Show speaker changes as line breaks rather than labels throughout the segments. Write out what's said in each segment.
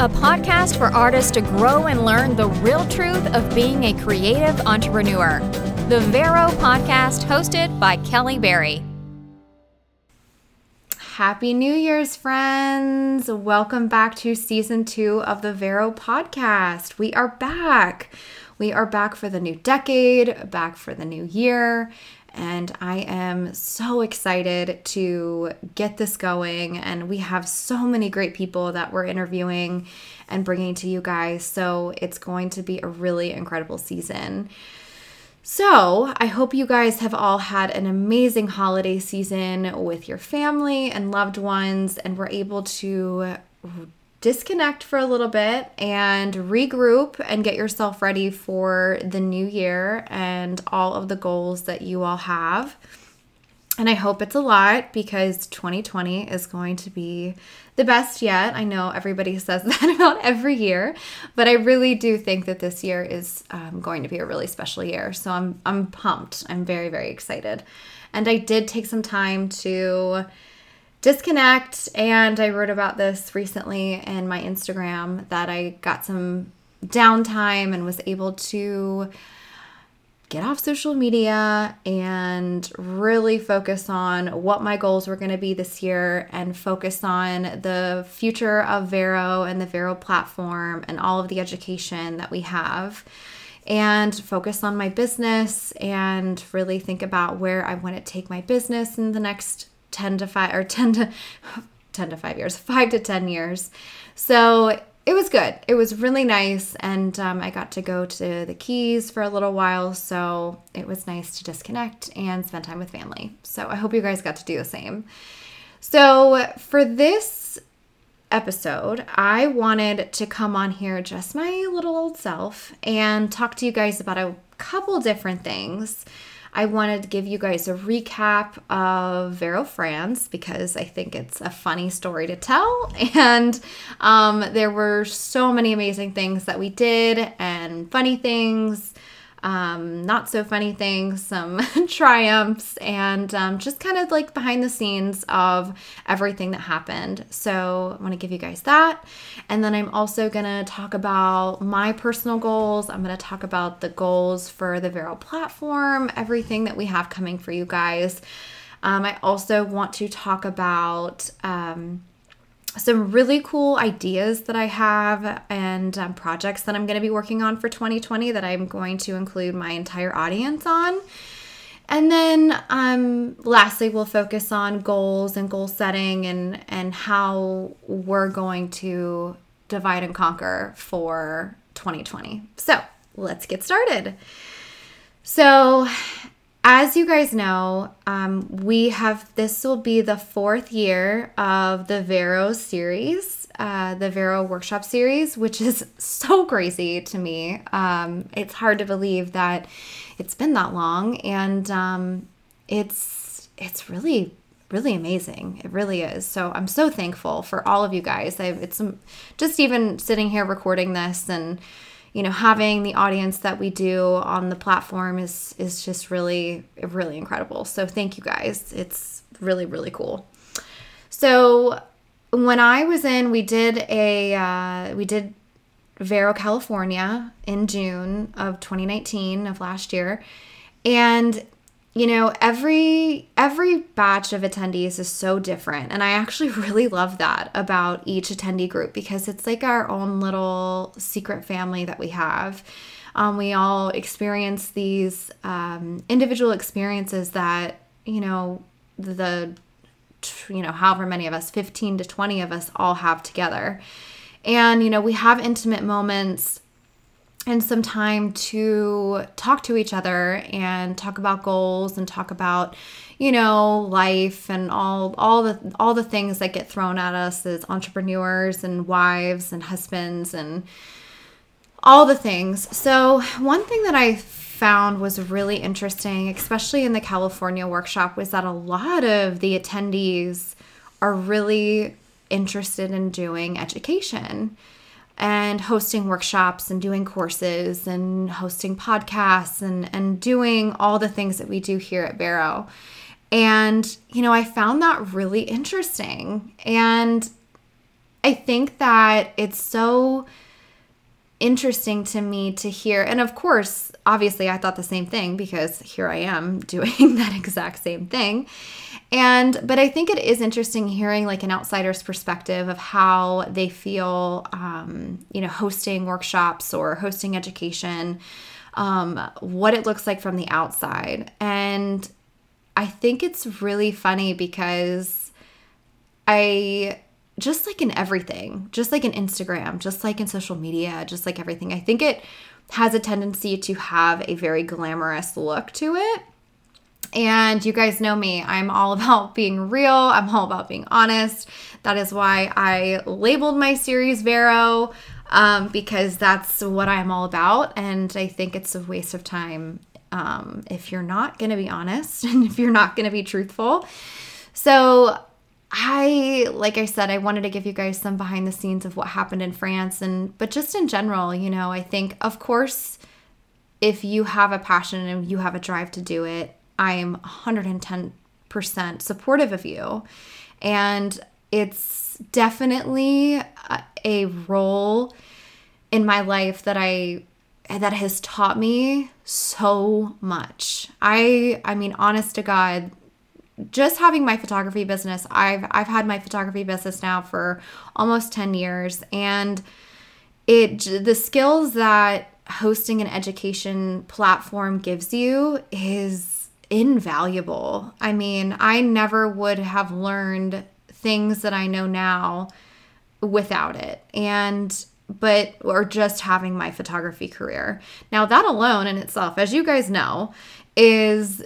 a podcast for artists to grow and learn the real truth of being a creative entrepreneur. The Vero podcast, hosted by Kelly Berry.
Happy New Year's, friends! Welcome back to season two of the Vero podcast. We are back. We are back for the new decade, back for the new year, and I am so excited to get this going. And we have so many great people that we're interviewing and bringing to you guys. So it's going to be a really incredible season. So, I hope you guys have all had an amazing holiday season with your family and loved ones, and were able to disconnect for a little bit and regroup and get yourself ready for the new year and all of the goals that you all have. And I hope it's a lot because 2020 is going to be the best yet. I know everybody says that about every year, but I really do think that this year is um, going to be a really special year. So I'm I'm pumped. I'm very very excited. And I did take some time to disconnect. And I wrote about this recently in my Instagram that I got some downtime and was able to get off social media and really focus on what my goals were going to be this year and focus on the future of Vero and the Vero platform and all of the education that we have and focus on my business and really think about where I want to take my business in the next 10 to 5 or 10 to 10 to 5 years, 5 to 10 years. So it was good. It was really nice. And um, I got to go to the Keys for a little while. So it was nice to disconnect and spend time with family. So I hope you guys got to do the same. So for this episode, I wanted to come on here, just my little old self, and talk to you guys about a couple different things. I wanted to give you guys a recap of Vero France because I think it's a funny story to tell. And um, there were so many amazing things that we did and funny things um, not so funny things, some triumphs, and um, just kind of like behind the scenes of everything that happened. So I want to give you guys that. And then I'm also going to talk about my personal goals. I'm going to talk about the goals for the Vero platform, everything that we have coming for you guys. Um, I also want to talk about. Um, some really cool ideas that I have and um, projects that I'm going to be working on for 2020 that I'm going to include my entire audience on. And then um, lastly, we'll focus on goals and goal setting and, and how we're going to divide and conquer for 2020. So let's get started. So, as you guys know, um, we have this will be the fourth year of the Vero series, uh, the Vero workshop series, which is so crazy to me. Um, it's hard to believe that it's been that long, and um, it's it's really really amazing. It really is. So I'm so thankful for all of you guys. I've, it's just even sitting here recording this and you know having the audience that we do on the platform is is just really really incredible. So thank you guys. It's really really cool. So when i was in we did a uh, we did vero california in june of 2019 of last year. And you know every every batch of attendees is so different and i actually really love that about each attendee group because it's like our own little secret family that we have. Um, we all experience these um, individual experiences that you know the you know however many of us 15 to 20 of us all have together. And you know we have intimate moments and some time to talk to each other and talk about goals and talk about you know life and all all the all the things that get thrown at us as entrepreneurs and wives and husbands and all the things. So one thing that i found was really interesting especially in the california workshop was that a lot of the attendees are really interested in doing education and hosting workshops and doing courses and hosting podcasts and, and doing all the things that we do here at Vero. And, you know, I found that really interesting. And I think that it's so interesting to me to hear. And of course, obviously, I thought the same thing because here I am doing that exact same thing. And, but I think it is interesting hearing like an outsider's perspective of how they feel, um, you know, hosting workshops or hosting education, um, what it looks like from the outside. And I think it's really funny because I, just like in everything, just like in Instagram, just like in social media, just like everything, I think it has a tendency to have a very glamorous look to it. And you guys know me, I'm all about being real, I'm all about being honest. That is why I labeled my series Vero, um, because that's what I'm all about. And I think it's a waste of time um, if you're not going to be honest and if you're not going to be truthful. So I like I said I wanted to give you guys some behind the scenes of what happened in France and but just in general, you know, I think of course if you have a passion and you have a drive to do it, I am 110% supportive of you. And it's definitely a role in my life that I that has taught me so much. I I mean honest to God, just having my photography business, I've I've had my photography business now for almost 10 years and it the skills that hosting an education platform gives you is invaluable. I mean, I never would have learned things that I know now without it. And but or just having my photography career. Now that alone in itself, as you guys know, is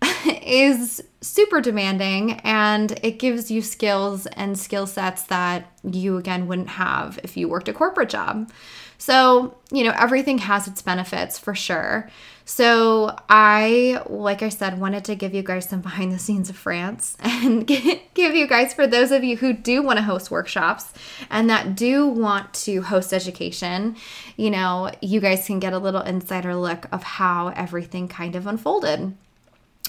is super demanding and it gives you skills and skill sets that you again wouldn't have if you worked a corporate job. So, you know, everything has its benefits for sure. So, I, like I said, wanted to give you guys some behind the scenes of France and give you guys, for those of you who do want to host workshops and that do want to host education, you know, you guys can get a little insider look of how everything kind of unfolded.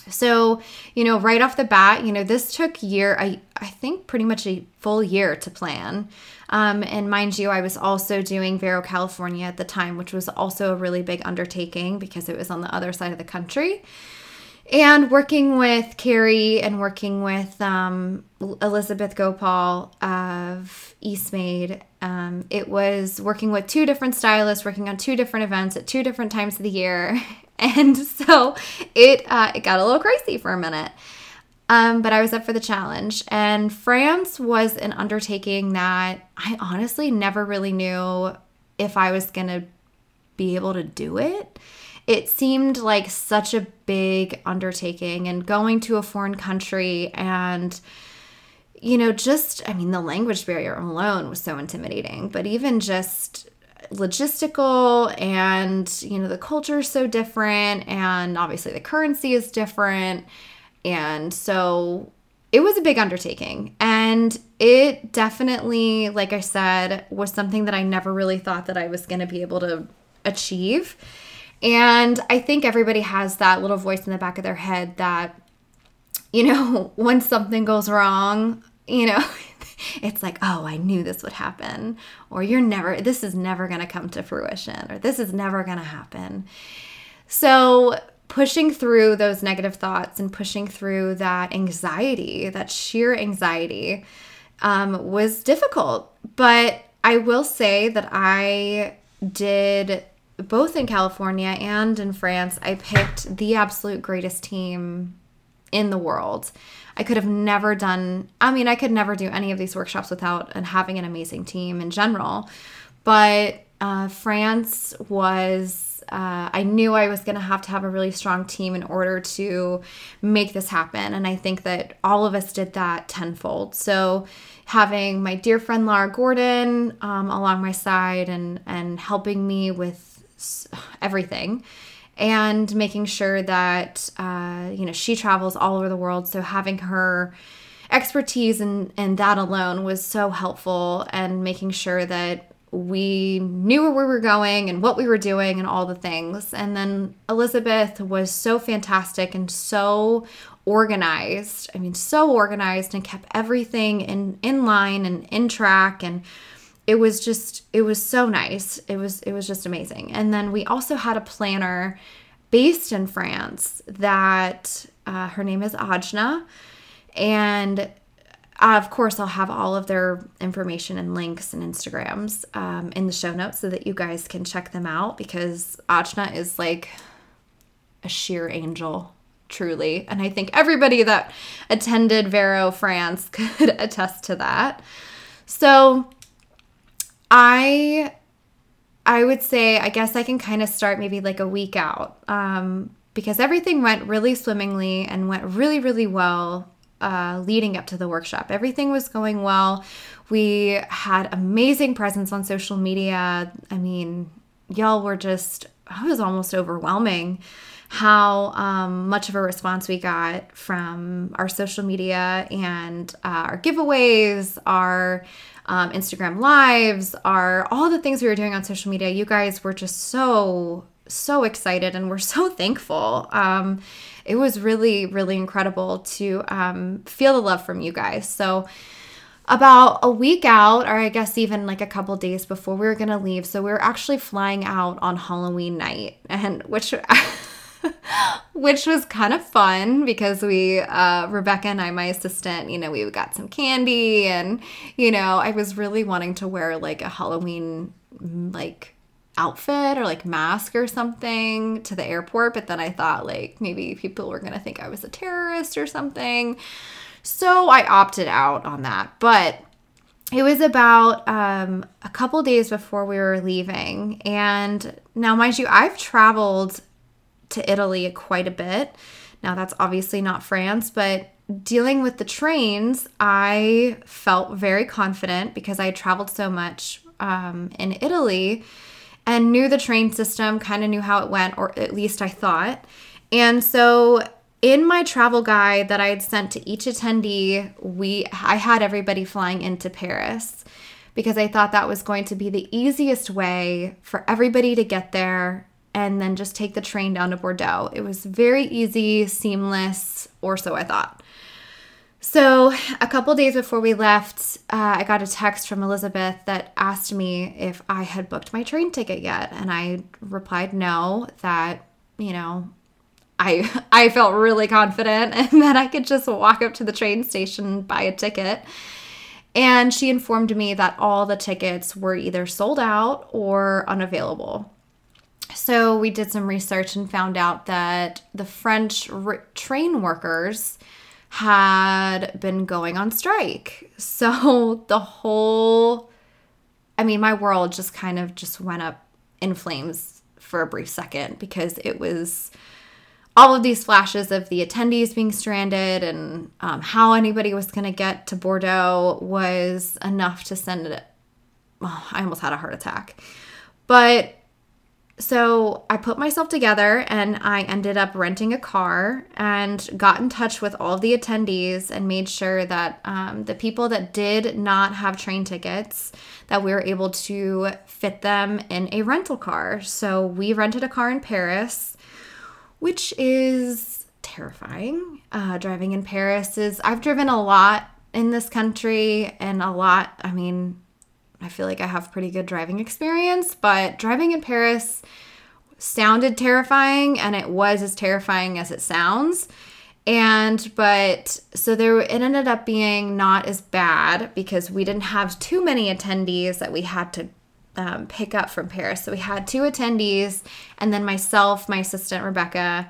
So, you know, right off the bat, you know, this took year, I, I think pretty much a full year to plan. Um, and mind you, I was also doing Vero California at the time, which was also a really big undertaking because it was on the other side of the country. And working with Carrie and working with um, Elizabeth Gopal of Eastmade, um, it was working with two different stylists, working on two different events at two different times of the year. and so it uh, it got a little crazy for a minute. Um, but I was up for the challenge, and France was an undertaking that I honestly never really knew if I was gonna be able to do it. It seemed like such a big undertaking, and going to a foreign country and you know, just, I mean, the language barrier alone was so intimidating, but even just logistical and you know the culture is so different and obviously the currency is different. And so it was a big undertaking. And it definitely like i said was something that i never really thought that i was going to be able to achieve. And i think everybody has that little voice in the back of their head that you know when something goes wrong you know it's like, oh, I knew this would happen, or you're never, this is never going to come to fruition, or this is never going to happen. So, pushing through those negative thoughts and pushing through that anxiety, that sheer anxiety, um, was difficult. But I will say that I did both in California and in France, I picked the absolute greatest team in the world. I could have never done, I mean, I could never do any of these workshops without and having an amazing team in general. But uh, France was, uh, I knew I was going to have to have a really strong team in order to make this happen. And I think that all of us did that tenfold. So having my dear friend Laura Gordon um, along my side and, and helping me with everything and making sure that uh, you know she travels all over the world so having her expertise and and that alone was so helpful and making sure that we knew where we were going and what we were doing and all the things. And then Elizabeth was so fantastic and so organized. I mean, so organized and kept everything in in line and in track and it was just it was so nice. It was it was just amazing. And then we also had a planner based in France that uh, her name is Anja and uh, of course, I'll have all of their information and links and Instagrams um, in the show notes so that you guys can check them out because Anja is like a sheer angel, truly. And I think everybody that attended Vero France could attest to that. So I I would say I guess I can kind of start maybe like a week out um, because everything went really swimmingly and went really really well uh, leading up to the workshop. Everything was going well. We had amazing presence on social media. I mean, y'all were just, it was almost overwhelming how um, much of a response we got from our social media and uh, our giveaways, our um, Instagram lives, our all the things we were doing on social media. You guys were just so so excited and we're so thankful. Um, it was really, really incredible to um, feel the love from you guys. So, about a week out, or I guess even like a couple days before we were gonna leave, so we were actually flying out on Halloween night, and which. which was kind of fun because we uh, rebecca and i my assistant you know we got some candy and you know i was really wanting to wear like a halloween like outfit or like mask or something to the airport, but then I thought like maybe people were going to think I was a terrorist or something. So I opted out on that. But it was about um, a couple days before we were leaving. And now, mind you, I've traveled to Italy quite a bit. Now, that's obviously not France, but dealing with the trains, I felt very confident because I traveled so much um, in Italy and knew the train system, kind of knew how it went, or at least I thought. And so in my travel guide that I had sent to each attendee, we I had everybody flying into Paris because I thought that was going to be the easiest way for everybody to get there and then just take the train down to Bordeaux. It was very easy, seamless, or so I thought. So, a couple days before we left, uh, I got a text from Elizabeth that asked me if I had booked my train ticket yet. And I replied no, that, you know, I, I felt really confident and that I could just walk up to the train station, buy a ticket. And she informed me that all the tickets were either sold out or unavailable. So, we did some research and found out that the French r- train workers had been going on strike. So the whole I mean, my world just kind of just went up in flames for a brief second because it was all of these flashes of the attendees being stranded and um, how anybody was going to get to Bordeaux was enough to send it. Oh, I almost had a heart attack. But so I put myself together and I ended up renting a car and got in touch with all the attendees and made sure that um, the people that did not have train tickets that we were able to fit them in a rental car. So we rented a car in Paris, which is terrifying. Uh, driving in Paris is I've driven a lot in this country and a lot. I mean, I feel like I have pretty good driving experience, but driving in Paris sounded terrifying and it was as terrifying as it sounds. And but so there it ended up being not as bad because we didn't have too many attendees that we had to um, pick up from Paris. So we had two attendees, and then myself, my assistant Rebecca,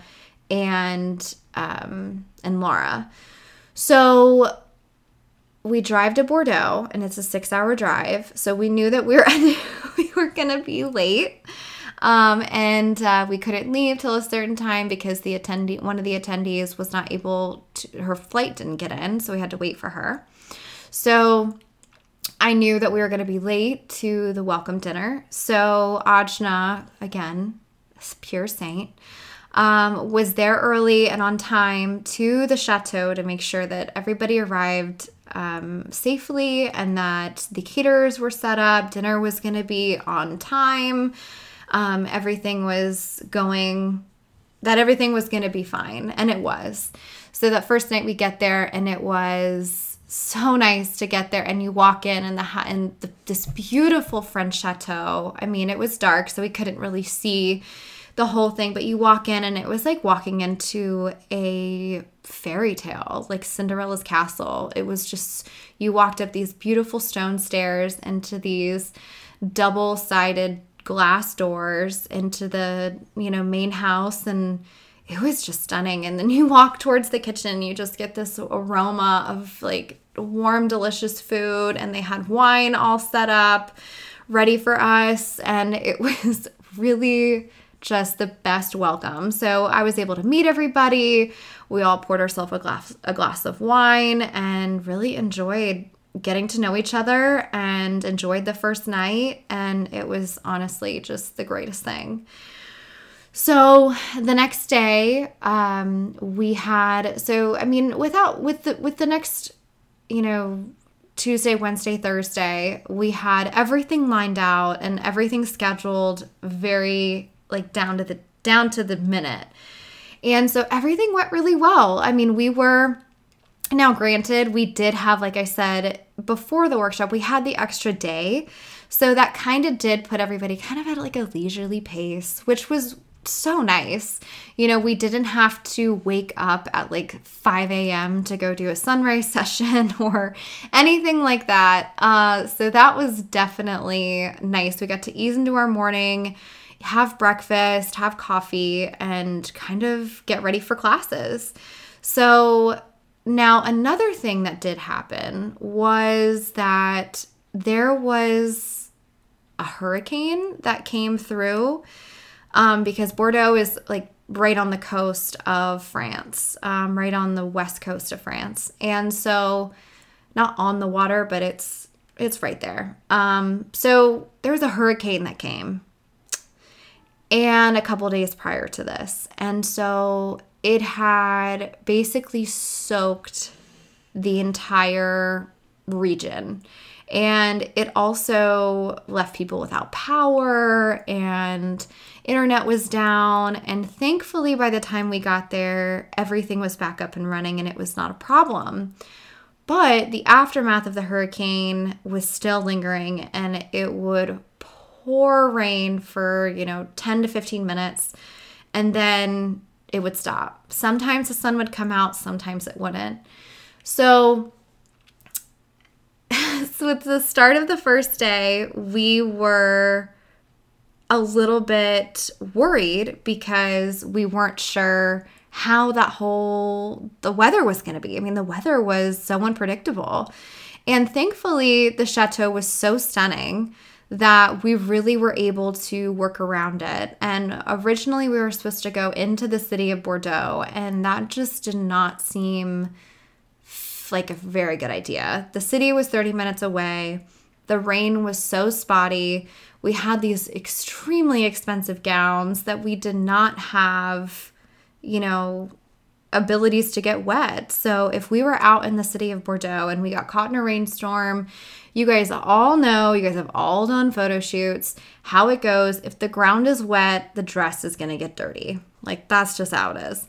and um, and Laura. So we drive to Bordeaux and it's a six hour drive. So we knew that we were we were gonna be late. Um, and uh, we couldn't leave till a certain time because the attendee one of the attendees was not able to her flight didn't get in, so we had to wait for her. So I knew that we were gonna be late to the welcome dinner. So Anja, again, pure saint, um, was there early and on time to the chateau to make sure that everybody arrived um, safely and that the caterers were set up. Dinner was going to be on time. Um, everything was going, that everything was going to be fine. And it was. So that first night we get there and it was so nice to get there and you walk in and the and the, this beautiful French chateau. I mean, it was dark so we couldn't really see the whole thing, but you walk in and it was like walking into a fairy tale, like Cinderella's castle. It was just, you walked up these beautiful stone stairs into these double sided glass doors into the, you know, main house and it was just stunning. And then you walk towards the kitchen, you just get this aroma of like warm, delicious food, and they had wine all set up ready for us. And it was really just the best welcome. So I was able to meet everybody. We all poured ourselves a glass a glass of wine and really enjoyed getting to know each other and enjoyed the first night and it was honestly just the greatest thing. So the next day, um, we had so I mean without with the with the next, you know, Tuesday, Wednesday, Thursday, we had everything lined out and everything scheduled very like down to the down to the minute. And so everything went really well. I mean, we were now granted, we did have like I said before the workshop, we had the extra day. So that kind of did put everybody kind of at like a leisurely pace, which was so nice. You know, we didn't have to wake up at like 5 a.m. to go do a sunrise session or anything like that. Uh, so that was definitely nice. We got to ease into our morning have breakfast, have coffee, and kind of get ready for classes. So, now another thing that did happen was that there was a hurricane that came through um, because Bordeaux is like right on the coast of France, um, right on the west coast of France. And so, not on the water, but it's it's right there. Um, so there was a hurricane that came and a couple days prior to this. And so it had basically soaked the entire region. And it also left people without power and internet was down. And thankfully, by the time we got there, everything was back up and running and it was not a problem. But the aftermath of the hurricane was still lingering and it would pour rain for, you know, 10 to 15 minutes and then it would stop. Sometimes the sun would come out, sometimes it wouldn't. So, so at the start of the first day, we were a little bit worried because we weren't sure how that whole the weather was going to be. I mean, the weather was so unpredictable. And thankfully, the chateau was so stunning that we really were able to work around it. And originally, we were supposed to go into the city of Bordeaux, and that just did not seem like a very good idea. The city was 30 minutes away. The rain was so spotty. We had these extremely expensive gowns that we did not have, you know, abilities to get wet. So if we were out in the city of Bordeaux and we got caught in a rainstorm, you guys all know, you guys have all done photo shoots, how it goes. If the ground is wet, the dress is going to get dirty. Like that's just how it is.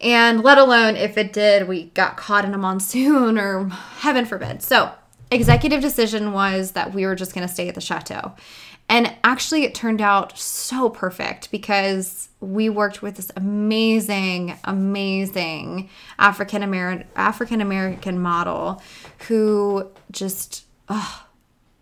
And let alone if it did, we got caught in a monsoon or heaven forbid. So, executive decision was that we were just going to stay at the chateau. And actually, it turned out so perfect because we worked with this amazing, amazing African American African American model who just, oh,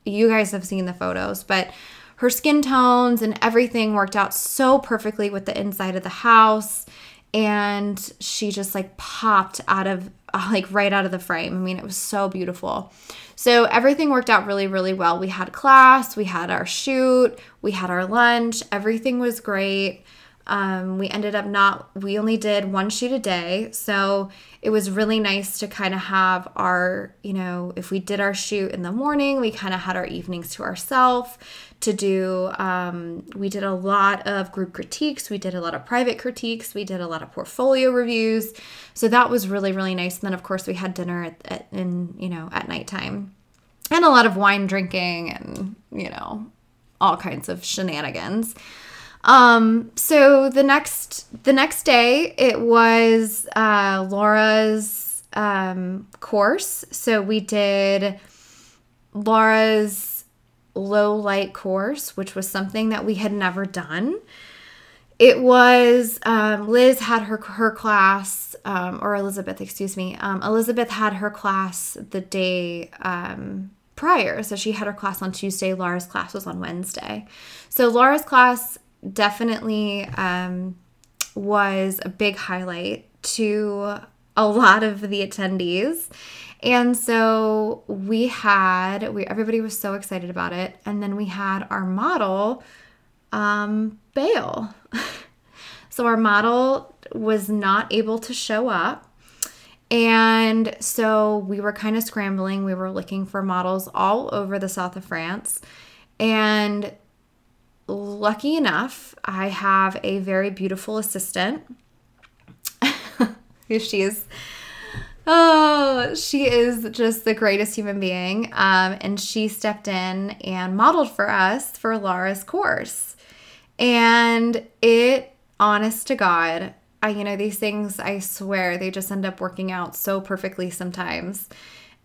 you guys have seen the photos, but her skin tones and everything worked out so perfectly with the inside of the house and she just like popped out of like right out of the frame. I mean, it was so beautiful. So everything worked out really, really well. We had class, we had our shoot, we had our lunch, everything was great. Um, we ended up not, we only did one shoot a day. So it was really nice to kind of have our, you know, if we did our shoot in the morning, we kind of had our evenings to ourselves to do. Um, we did a lot of group critiques, we did a lot of private critiques, we did a lot of portfolio reviews. So that was really, really nice. And then, of course, we had dinner at, at in, you know, at nighttime and a lot of wine drinking and, you know, all kinds of shenanigans. Um, so the next the next day it was uh, Laura's um, course. So we did Laura's low light course, which was something that we had never done. It was um, Liz had her her class, um, or Elizabeth, excuse me. Um, Elizabeth had her class the day um, prior, so she had her class on Tuesday. Laura's class was on Wednesday. So Laura's class definitely um, was a big highlight to a lot of the attendees. And so we had we everybody was so excited about it and then we had our model um bail. so our model was not able to show up. And so we were kind of scrambling. We were looking for models all over the south of France. And lucky enough, I have a very beautiful assistant. she is oh she is just the greatest human being um, and she stepped in and modeled for us for laura's course and it honest to god i you know these things i swear they just end up working out so perfectly sometimes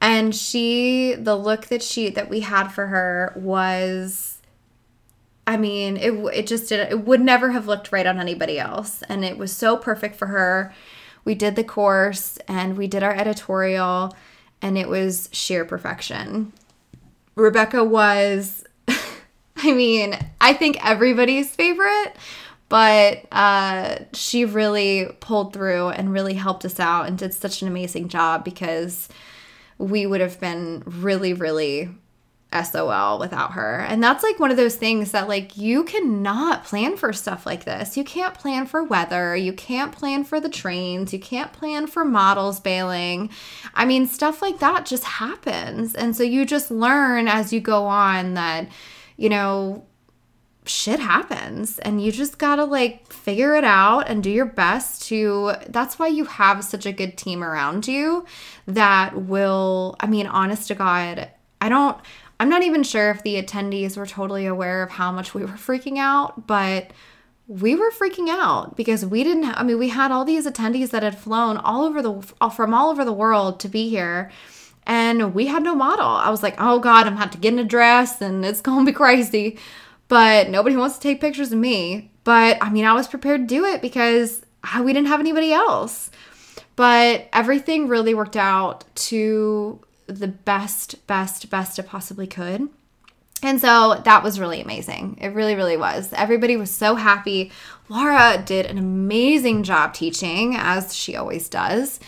and she the look that she that we had for her was I mean, it it just did it would never have looked right on anybody else, and it was so perfect for her. We did the course and we did our editorial, and it was sheer perfection. Rebecca was, I mean, I think everybody's favorite, but uh, she really pulled through and really helped us out and did such an amazing job because we would have been really, really SOL without her. And that's like one of those things that like you cannot plan for stuff like this. You can't plan for weather, you can't plan for the trains, you can't plan for models bailing. I mean, stuff like that just happens. And so you just learn as you go on that you know, shit happens and you just got to like figure it out and do your best to that's why you have such a good team around you that will I mean honest to god I don't I'm not even sure if the attendees were totally aware of how much we were freaking out, but we were freaking out because we didn't have, I mean we had all these attendees that had flown all over the from all over the world to be here and we had no model. I was like, "Oh god, I'm going to to get in a dress and it's going to be crazy." But nobody wants to take pictures of me. But I mean, I was prepared to do it because uh, we didn't have anybody else. But everything really worked out to the best, best, best it possibly could. And so that was really amazing. It really, really was. Everybody was so happy. Laura did an amazing job teaching, as she always does.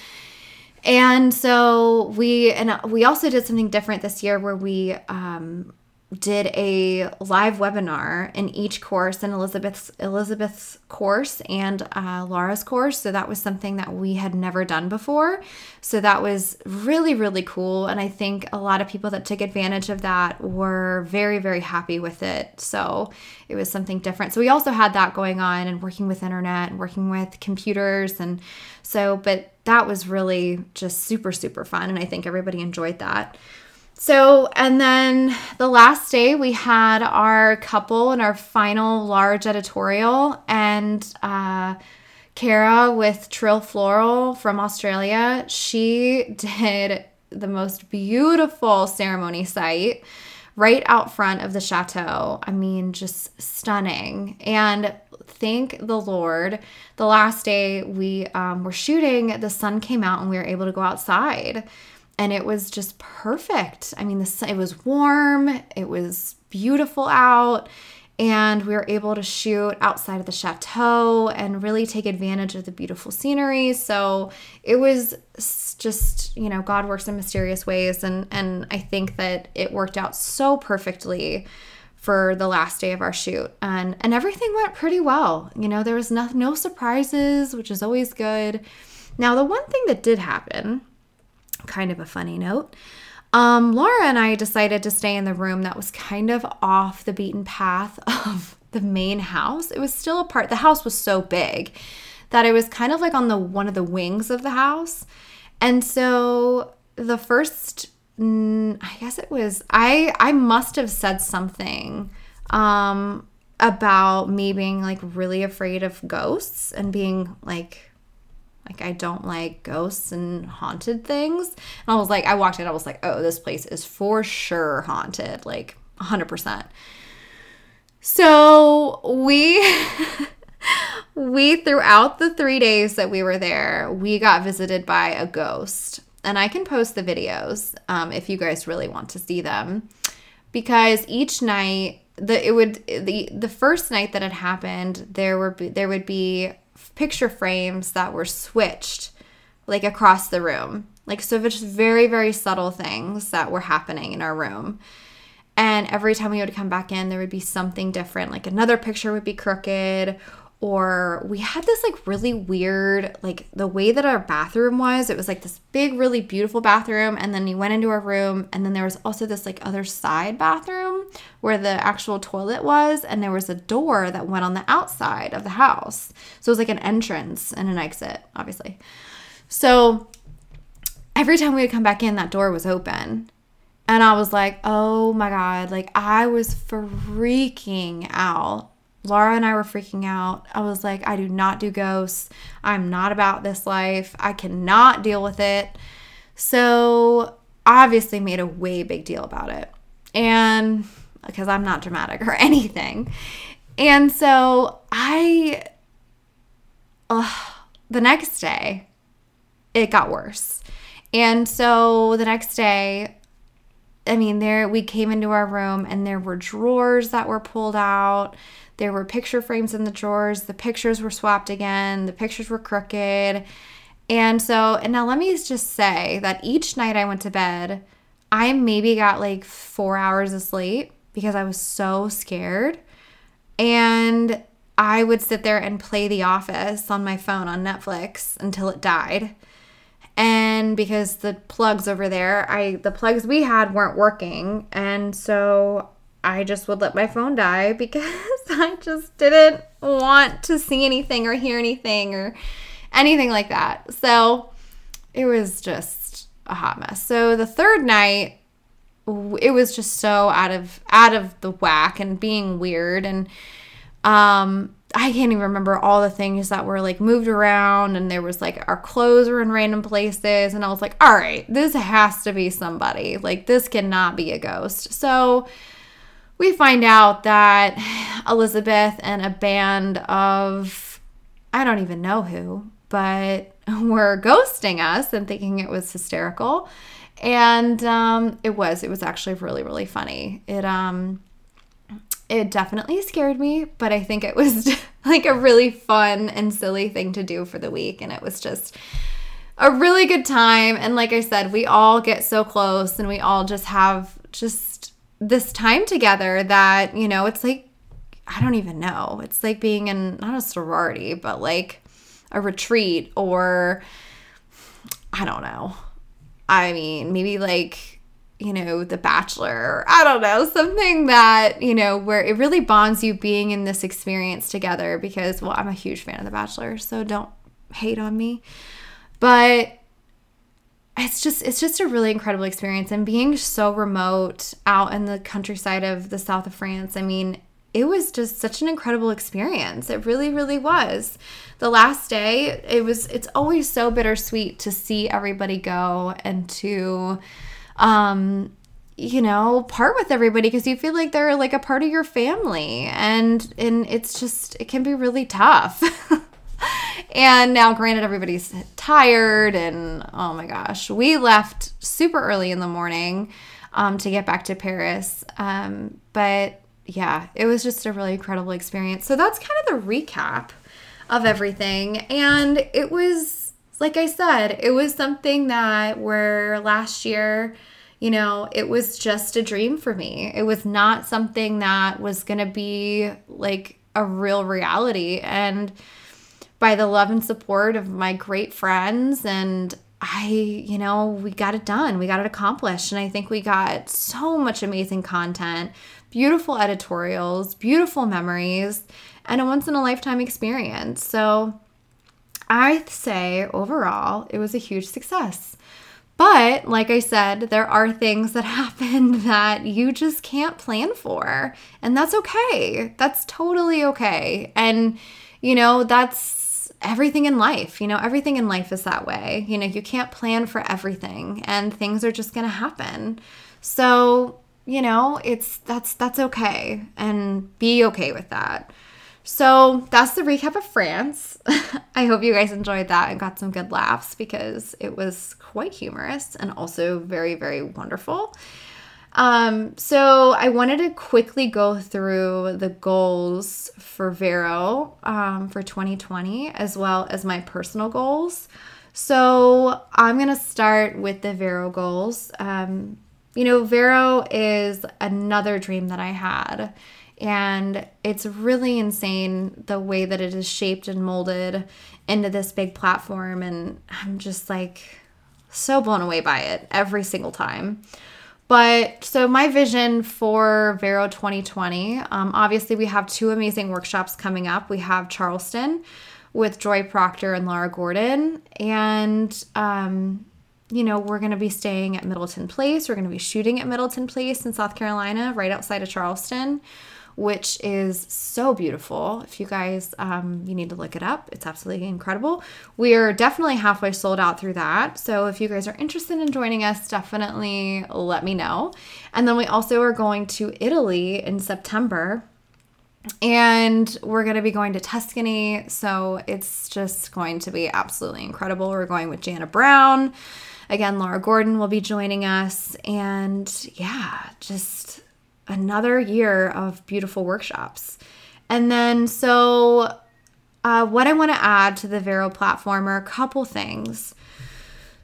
And so we and we also did something different this year where we um, did a live webinar in each course in Elizabeth's Elizabeth's course and uh, Laura's course. So that was something that we had never done before. So that was really really cool, and I think a lot of people that took advantage of that were very very happy with it. So it was something different. So we also had that going on and working with internet and working with computers and so, but that was really just super super fun, and I think everybody enjoyed that. So, and then the last day we had our couple and our final large editorial, and uh, Kara with Trille Floral from Australia, she did the most beautiful ceremony site right out front of the chateau. I mean, just stunning. And thank the Lord, the last day we um, were shooting, the sun came out and we were able to go outside and it was just perfect. I mean, the it was warm, it was beautiful out, and we were able to shoot outside of the chateau and really take advantage of the beautiful scenery. So it was just, you know, God works in mysterious ways, and and I think that it worked out so perfectly for the last day of our shoot and and everything went pretty well you know there was no, no surprises which is always good now the one thing that did happen kind of a funny note. Um, laura and i decided to stay in the room that was kind of off the beaten path of the main house. It was still a part the house was so big that it was kind of like on the one of the wings of the house. And so the first mm, I guess it was I I must have said something um about me being like really afraid of ghosts and being like like I don't like ghosts and haunted things. And I was like I walked in I was like, "Oh, this place is for sure haunted." Like 100%. So, we we throughout the 3 days that we were there, we got visited by a ghost and I can post the videos um, if you guys really want to see them. Because each night, the it would the the first night that it happened, there were there would be picture frames that were switched like across the room. Like so just very very subtle things that were happening in our room. And every time we would come back in, there would be something different. Like another picture would be crooked or we had this like really weird like the way that our bathroom was it was like this big really beautiful bathroom and then you went into our room and then there was also this like other side bathroom where the actual toilet was and there was a door that went on the outside of the house. So it was like an entrance and an exit obviously. So every time we would come back in that door was open. And i was like oh my god like i was freaking out Laura and I were freaking out. I was like, I do not do ghosts. I'm not about this life. I cannot deal with it. So, obviously, made a way big deal about it. And because I'm not dramatic or anything. And so, I, the next day, it got worse. And so, the next day, I mean, there we came into our room and there were drawers that were pulled out. There were picture frames in the drawers. The pictures were swapped again. The pictures were crooked. And so, and now let me just say that each night I went to bed, I maybe got like four hours of sleep because I was so scared. And I would sit there and play The Office on my phone on Netflix until it died. And because the plugs over there, I the plugs we had weren't working, and so I just would let my phone die because I just didn't want to see anything or hear anything or anything like that. So it was just a hot mess. So the third night, it was just so out of out of the whack and being weird and um I can't even remember all the things that were like moved around and there was like our clothes were in random places and I was like, "All right, this has to be somebody. Like this cannot be a ghost." So we find out that Elizabeth and a band of, I don't even know who, but were ghosting us and thinking it was hysterical. And um, it was. It was actually really, really funny. It um, it definitely scared me, but I think it was like a really fun and silly thing to do for the week, and it was just a really good time. And like I said, we all get so close, and we all just have just this time together that, you know, it's like, I don't even know. It's like being in not a sorority, but like a retreat or I don't know. I mean, maybe like, you know, The Bachelor, I don't know, something that, you know, where it really bonds you being in this experience together because, well, I'm a huge fan of The Bachelor, so don't hate on me. But it's just it's just a really incredible experience. And being so remote out in the countryside of the south of France i mean it was just such an incredible experience. It really really was. The last day it was it's always so bittersweet to see everybody go and to um you know part with everybody because you feel like they're like a part of your family. And and it's just it can be really tough. And now, granted, everybody's tired, and oh my gosh, we left super early in the morning um, to get back to Paris. Um, but yeah, it was just a really incredible experience. So that's kind of the recap of everything. And it was, like I said, it was something that where last year, you know, it was just a dream for me. It was not something that was going to be like a real reality. And by the love and support of my great friends and I, you know, we got it done. We got it accomplished. And I think we got so much amazing content, beautiful editorials, beautiful memories, and a once in a lifetime experience. So I'd say overall, it was a huge success. But like I said, there are things that happen that you just can't plan for. And that's okay. That's totally okay. And, you know, that's everything in life. You know, everything in life is that way. You know, you can't plan for everything and things are just going to happen. So, you know, it's that's that's okay and be okay with that. So that's the recap of France. I hope you guys enjoyed that and got some good laughs because it was quite humorous and also very, very wonderful. Um, so I wanted to quickly go through the goals for Vero um, for 2020 as well as my personal goals. So I'm to start with the Vero goals. Um, you know, Vero is another dream that I had. And it's really insane the way that it is shaped and molded into this big platform. And I'm just like so blown away by it every single time. But so my vision for Vero 2020, um, obviously we have two amazing workshops coming up. We have Charleston with Joy Proctor and Laura Gordon, and um, you know we're going to be staying at Middleton Place. We're going to be shooting at Middleton Place in South Carolina, right outside of Charleston which is so beautiful. If you guys, um, you need to look it up. It's absolutely incredible. We are definitely halfway sold out through that. So if you guys are interested in joining us, definitely let me know. And then we also are going to Italy in September. And we're going to be going to Tuscany. So it's just going to be absolutely incredible. We're going with Jana Brown. Again, Laura Gordon will be joining us. And yeah, just another year of beautiful workshops. And then, so uh, what I want to add to the Vero platform are a couple things.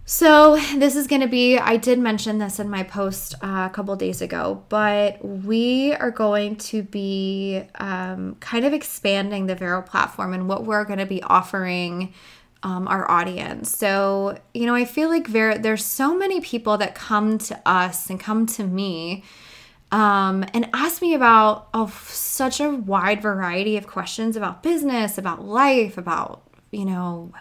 So, this is going to be, I did mention this in my post uh, a couple days ago, but we are going to be um, kind of expanding the Vero platform and what we're going to be offering um, our audience. So, you know, I feel like there's so many people that come to us and come to me um, and ask me about oh, such a wide variety of questions about business, about life, about, you know,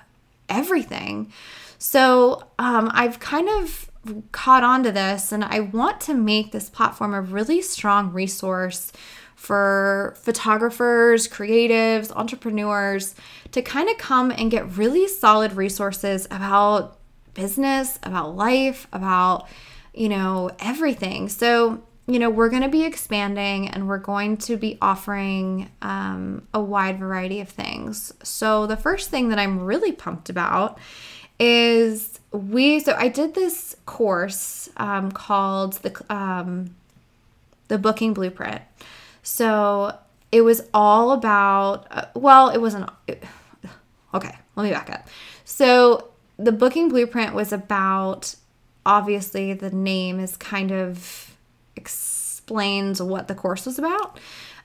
everything. So um, I've kind of caught on to this, and I want to make this platform a really strong resource for photographers, creatives, entrepreneurs to kind of come and get really solid resources about business, about life, about, you know, everything. So you know, we're going to be expanding and we're going to be offering um, a wide variety of things. So, the first thing that I'm really pumped about is we, so I did this course um, called the, um, the Booking Blueprint. So, it was all about, uh, well, it wasn't, it, okay, let me back up. So, the Booking Blueprint was about, obviously, the name is kind of, explains what the course was about.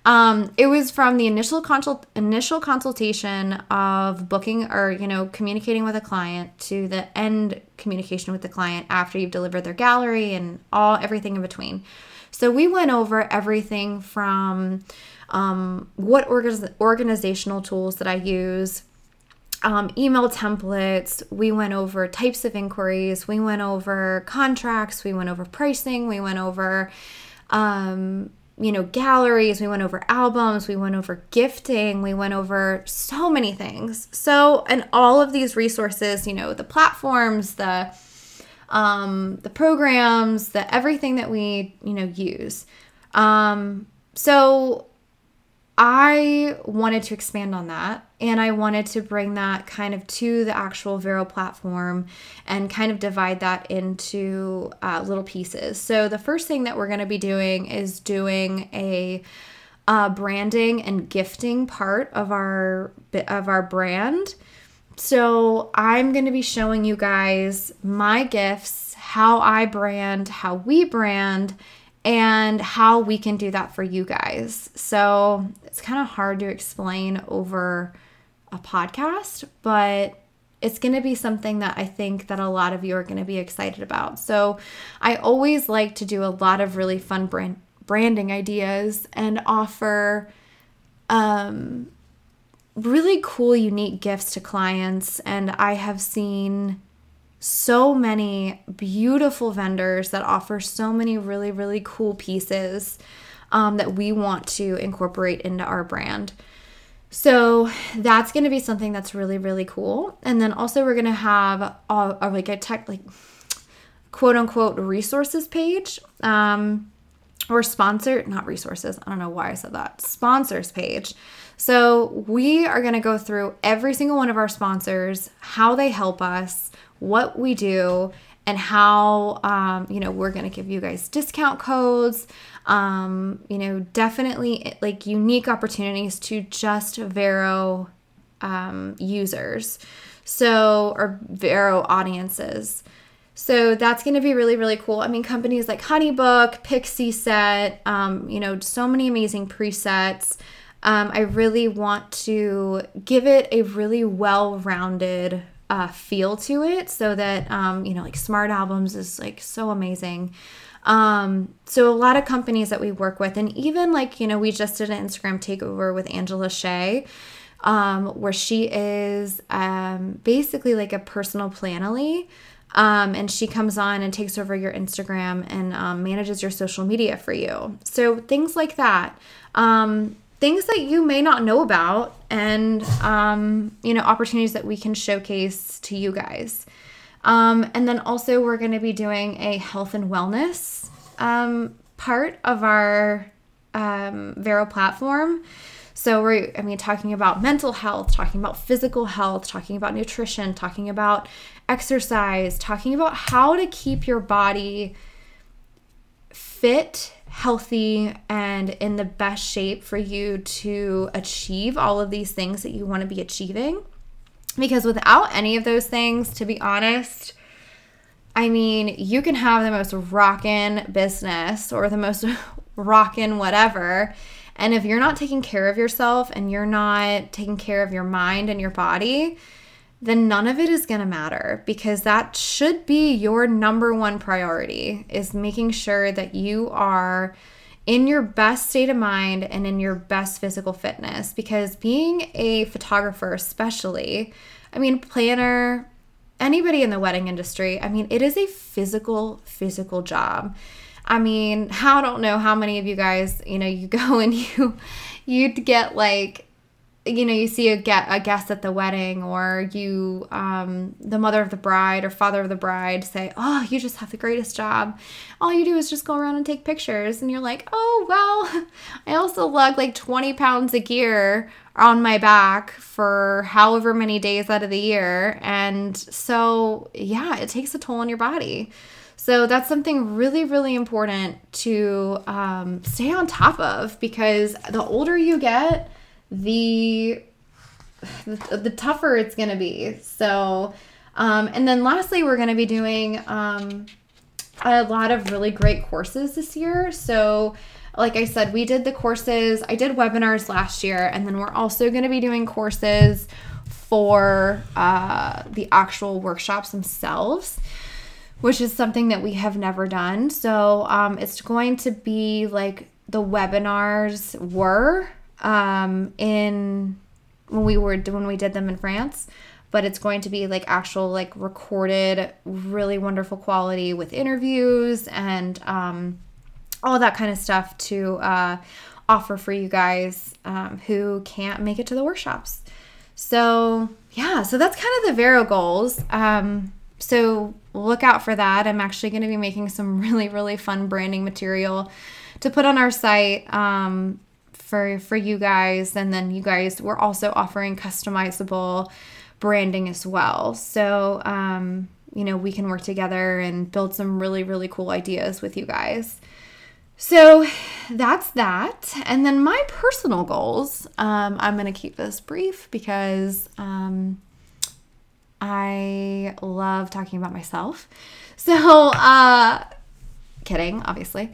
Um, it was from the initial consult initial consultation of booking or you know communicating with a client to the end communication with the client after you've delivered their gallery and all everything in between. So we went over everything from um, what orga- organizational tools that I use, um, email templates. We went over types of inquiries. We went over contracts. We went over pricing. We went over, um, you know, galleries. We went over albums. We went over gifting. We went over so many things. So, and all of these resources, you know, the platforms, the um, the programs, the everything that we, you know, use. Um, so I wanted to expand on that and I wanted to bring that kind of to the actual Vero platform and kind of divide that into uh, little pieces. So, the first thing that we're going to be doing is doing a uh, branding and gifting part of our of our brand so I'm going to be showing you guys my gifts, how I brand, how we brand, and how we can do that for you guys. So it's kind of hard to explain over a podcast, but it's going to be something that I think that a lot of you are going to be excited about. So I always like to do a lot of really fun brand branding ideas and offer um really cool unique gifts to clients and I have seen so many beautiful vendors that offer so many really really cool pieces um, that we want to incorporate into our brand. So that's going to be something that's really really cool. And then also we're going to have a, a, like a tech like quote unquote resources page um, or sponsor not resources. I don't know why I said that. Sponsors page. So we are going to go through every single one of our sponsors, how they help us, what we do, and how um, you know we're going to give you guys discount codes um, you know, definitely like unique opportunities to just Vero um, users. So, or Vero audiences. So that's going to be really, really cool. I mean, companies like Honeybook, Pixieset, um, you know, so many amazing presets. Um, I really want to give it a really well rounded uh, feel to it so that, um, you know, like Smart Albums is like so amazing. Um, so a lot of companies that we work with, and even like, you know, we just did an Instagram takeover with Angela Shea, um, where she is um, basically like a personal planily. Um, and she comes on and takes over your Instagram and um, manages your social media for you. So things like that. Um, things that you may not know about and um, you know opportunities that we can showcase to you guys um, and then also, we're going to be doing a health and wellness um, part of our um, Vero platform. So we're, I mean, talking about mental health, talking about physical health, talking about nutrition, talking about exercise, talking about how to keep your body fit, healthy, and in the best shape for you to achieve all of these things that you want to be achieving. Because without any of those things, to be honest, I mean, you can have the most rockin' business or the most rockin' whatever. And if you're not taking care of yourself and you're not taking care of your mind and your body, then none of it is going to matter because that should be your number one priority is making sure that you are in your best state of mind and in your best physical fitness because being a photographer especially i mean planner anybody in the wedding industry i mean it is a physical physical job. I mean i don't know how many of you guys you know you go and you you'd get like you know you see a, get, a guest at the wedding or you um, the mother of the bride or father of the bride say oh you just have the greatest job. All you do is just go around and take pictures and you're like oh well i also lug like 20 pounds of gear on my back for however many days out of the year. And so yeah it takes a toll on your body. So that's something really, really important to um, stay on top of because the older you get, the the, the tougher it's going to be. So, um, and then lastly, we're going to be doing um, a lot of really great courses this year. So, like I said, we did the courses, I did webinars last year, and then we're also going to be doing courses for uh, the actual workshops themselves. Which is something that we have never done. So, um, it's going to be like the webinars were um, in when we were when we did them in France but it's going to be like actual like recorded really wonderful quality with interviews and um, all that kind of stuff to uh, offer for you guys um, who can't make it to the workshops. So yeah so that's kind of the vero goals. Um, so look out for that. I'm actually going to be making some really really fun branding material to put on our site. Um, for for you guys and then you guys we're also offering customizable branding as well so um, you know we can work together and build some really really cool ideas with you guys so that's that and then my personal goals um, i'm going to keep this brief because um, I love talking about myself. So, uh, kidding, obviously.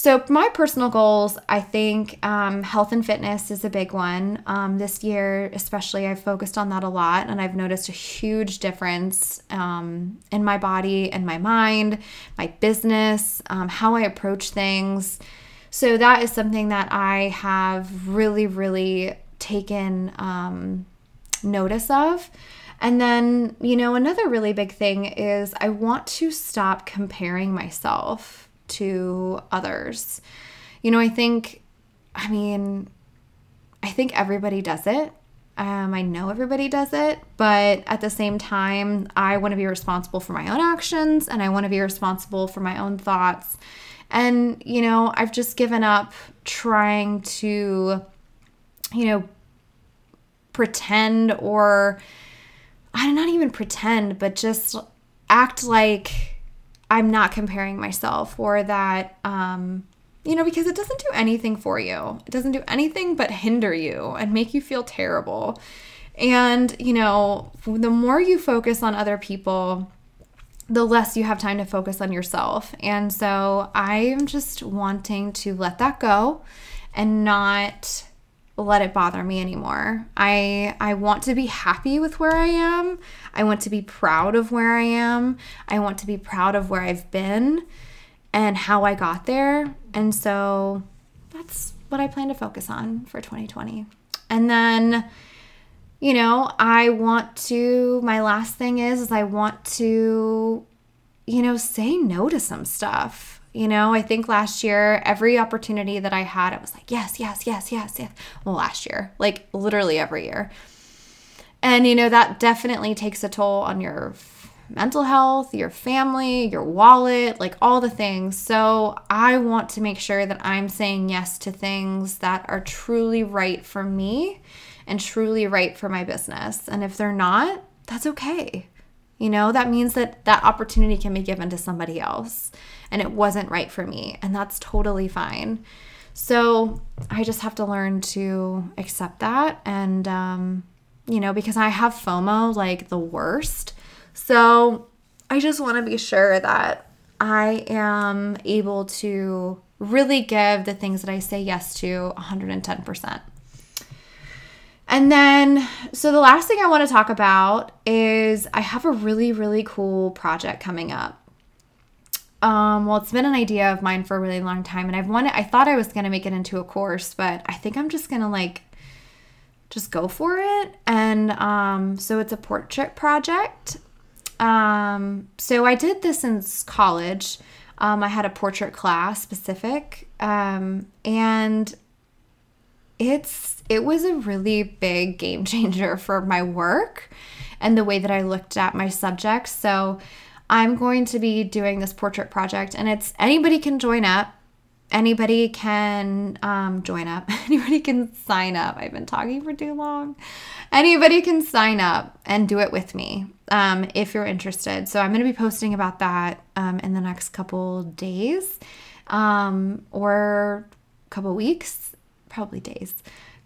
So, my personal goals, I think um, health and fitness is a big one. Um, this year, especially, I've focused on that a lot, and I've noticed a huge difference um, in my body and my mind, my business, um, how I approach things. So, that is something that I have really, really taken um, notice of. And then, you know, another really big thing is I want to stop comparing myself to others. You know, I think, I mean, I think everybody does it. Um, I know everybody does it, but at the same time, I want to be responsible for my own actions and I want to be responsible for my own thoughts. And, you know, I've just given up trying to, you know, pretend or, I do not even pretend, but just act like I'm not comparing myself or that, um, you know, because it doesn't do anything for you. It doesn't do anything but hinder you and make you feel terrible. And, you know, the more you focus on other people, the less you have time to focus on yourself. And so I am just wanting to let that go and not let it bother me anymore. I I want to be happy with where I am. I want to be proud of where I am. I want to be proud of where I've been and how I got there. And so that's what I plan to focus on for 2020. And then you know, I want to my last thing is is I want to you know, say no to some stuff you know, I think last year, every opportunity that I had, I was like, yes, yes, yes, yes, yes. Well, last year, like literally every year. And, you know, that definitely takes a toll on your mental health, your family, your wallet, like all the things. So I want to make sure that I'm saying yes to things that are truly right for me and truly right for my business. And if they're not, that's okay. You know, that means that that opportunity can be given to somebody else and it wasn't right for me. And that's totally fine. So I just have to learn to accept that. And, um, you know, because I have FOMO like the worst. So I just want to be sure that I am able to really give the things that I say yes to 110%. And then, so the last thing I want to talk about is I have a really, really cool project coming up. Um, well, it's been an idea of mine for a really long time, and I've wanted, I thought I was to make it into a course, but I think I'm just to like just go for it. And um, so it's a portrait project. Um, so I did this in college. Um, I had a portrait class specific, um, and it's it was a really big game changer for my work and the way that I looked at my subjects. So I'm going to be doing this portrait project, and it's anybody can join up. Anybody can um, join up. Anybody can sign up. I've been talking for too long. Anybody can sign up and do it with me um, if you're interested. So I'm going to be posting about that um, in the next couple days um, or couple weeks probably days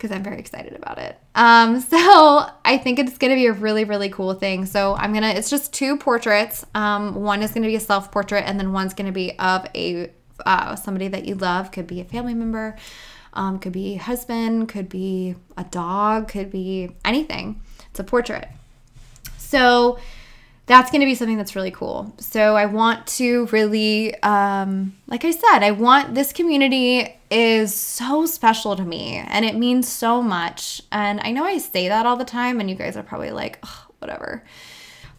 because I'm very excited about it. Um, so I think it's gonna be a really, really cool thing. So I'm gonna, it's just two portraits. Um, one is gonna be a self portrait, and then one's gonna be of a uh, somebody that you love. Could be a family member, um, could be husband, could be a dog, could be anything. It's a portrait. So that's going to be something that's really cool. So I want to really, um, like I said, I want this community is so special to me and it means so much. And I know I say that all the time, and you guys are probably like, whatever.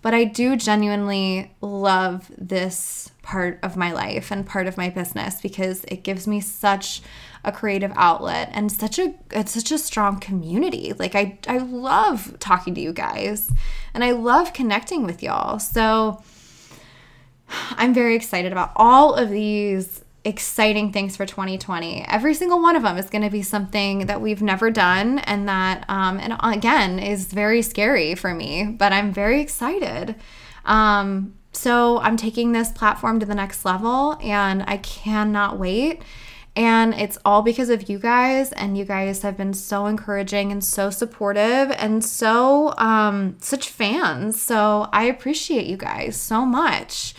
But I do genuinely love this part of my life and part of my business because it gives me such a creative outlet and such a it's such a strong community. Like I I love talking to you guys and I love connecting with y'all. So I'm very excited about all of these exciting things for 2020. Every single one of them is going to be something that we've never done and that um and again is very scary for me, but I'm very excited. Um so I'm taking this platform to the next level and I cannot wait. And it's all because of you guys, and you guys have been so encouraging and so supportive and so um, such fans. So I appreciate you guys so much.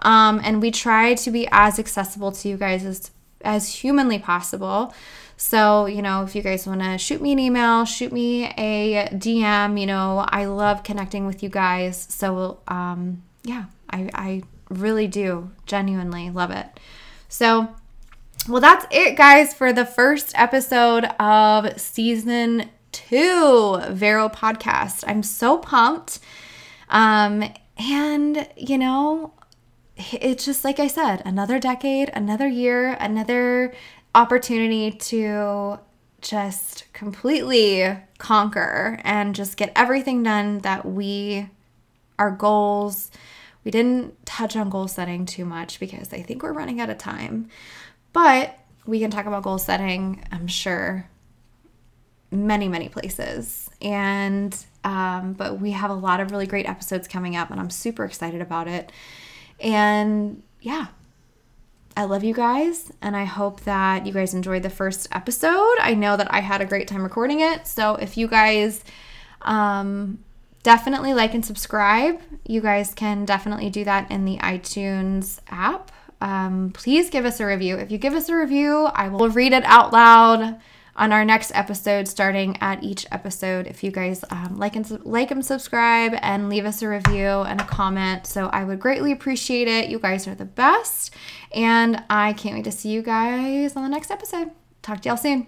Um, and we try to be as accessible to you guys as as humanly possible. So, you know, if you guys want to shoot me an email, shoot me a DM, you know, I love connecting with you guys. So, um, yeah, I, I really do genuinely love it. So, well, that's it, guys, for the first episode of season two Vero podcast. I'm so pumped. Um, and, you know, it's just like I said, another decade, another year, another opportunity to just completely conquer and just get everything done that we, our goals, we didn't touch on goal setting too much because I think we're running out of time. But we can talk about goal setting, I'm sure, many, many places. And, um, but we have a lot of really great episodes coming up, and I'm super excited about it. And yeah, I love you guys, and I hope that you guys enjoyed the first episode. I know that I had a great time recording it. So if you guys, um, definitely like and subscribe. You guys can definitely do that in the iTunes app um, please give us a review. If you give us a review, I will read it out loud on our next episode, starting at each episode. If you guys um, like and like and subscribe and leave us a review and a comment, so I would greatly appreciate it. You guys are the best, and I can't wait to see you guys on the next episode. Talk to y'all soon.